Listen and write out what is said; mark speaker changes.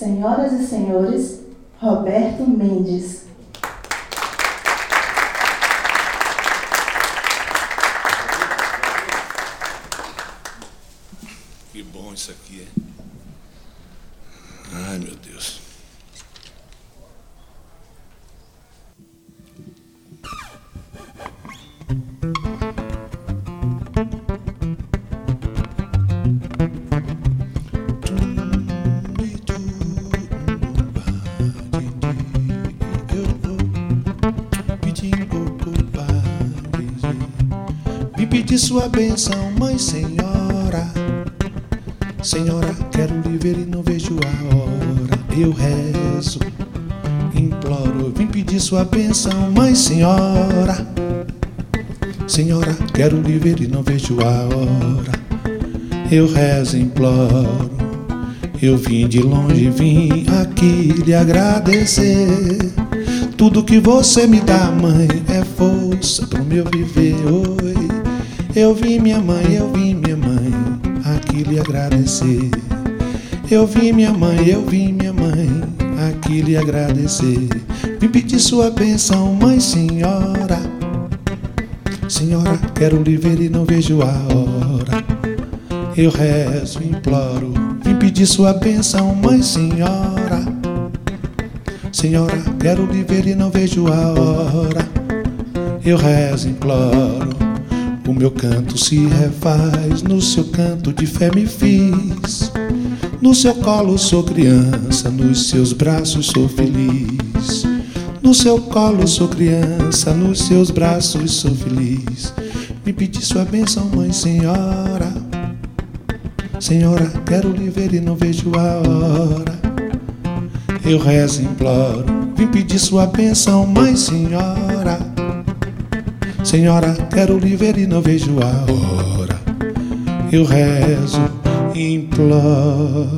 Speaker 1: senhoras e senhores, Roberto Mendes.
Speaker 2: Que bom isso aqui, é. Ai, meu Deus.
Speaker 3: Me pedir sua benção, mãe senhora. Senhora, quero lhe ver e não vejo a hora. Eu rezo, imploro, vim pedir sua benção, mãe senhora. Senhora, quero lhe ver e não vejo a hora. Eu rezo, imploro. Eu vim de longe, vim aqui lhe agradecer. Tudo que você me dá, mãe, é força pro meu viver. Oi, eu vim, minha mãe, eu vim, minha mãe, aqui lhe agradecer. Eu vim, minha mãe, eu vim, minha mãe, aqui lhe agradecer. Vim pedir sua bênção, mãe, senhora. Senhora, quero lhe ver e não vejo a hora. Eu rezo, imploro, vim pedir sua bênção, mãe, senhora. Senhora, quero lhe ver e não vejo a hora. Eu rezo, imploro. O meu canto se refaz, no seu canto de fé me fiz. No seu colo sou criança, nos seus braços sou feliz. No seu colo sou criança, nos seus braços sou feliz. Me pedi sua bênção, mãe senhora. Senhora, quero lhe ver e não vejo a hora. Eu rezo, imploro, vim pedir sua bênção, mãe senhora. Senhora, quero lhe ver e não vejo a hora. Eu rezo, imploro.